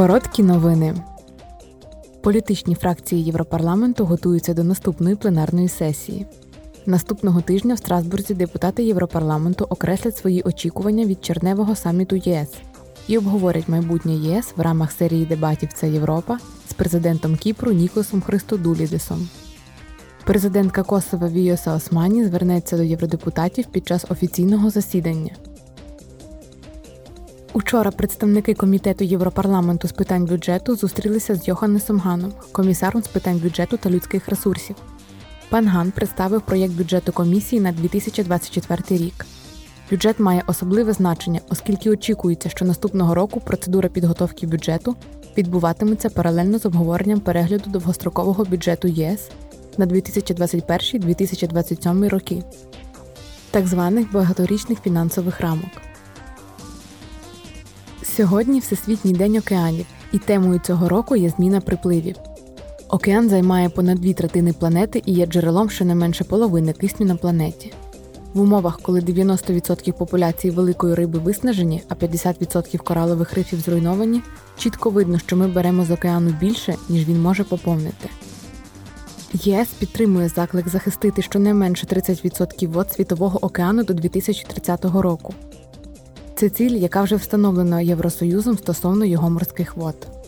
Короткі новини. Політичні фракції Європарламенту готуються до наступної пленарної сесії. Наступного тижня в Страсбурзі депутати Європарламенту окреслять свої очікування від черневого саміту ЄС і обговорять майбутнє ЄС в рамах серії дебатів Це Європа з президентом Кіпру Нікосом Христодулідисом. Президентка Косова Віоса Османі звернеться до євродепутатів під час офіційного засідання. Учора представники комітету Європарламенту з питань бюджету зустрілися з Йоханнесом Ганом, комісаром з питань бюджету та людських ресурсів. Пан Ган представив проєкт бюджету комісії на 2024 рік. Бюджет має особливе значення, оскільки очікується, що наступного року процедура підготовки бюджету відбуватиметься паралельно з обговоренням перегляду довгострокового бюджету ЄС на 2021-2027 роки, так званих багаторічних фінансових рамок. Сьогодні Всесвітній день океанів, і темою цього року є зміна припливів. Океан займає понад дві третини планети і є джерелом щонайменше половини кисню на планеті. В умовах, коли 90% популяції великої риби виснажені, а 50% коралових рифів зруйновані, чітко видно, що ми беремо з океану більше, ніж він може поповнити. ЄС підтримує заклик захистити щонайменше 30% вод Світового океану до 2030 року. Це ціль, яка вже встановлена Євросоюзом стосовно його морських вод.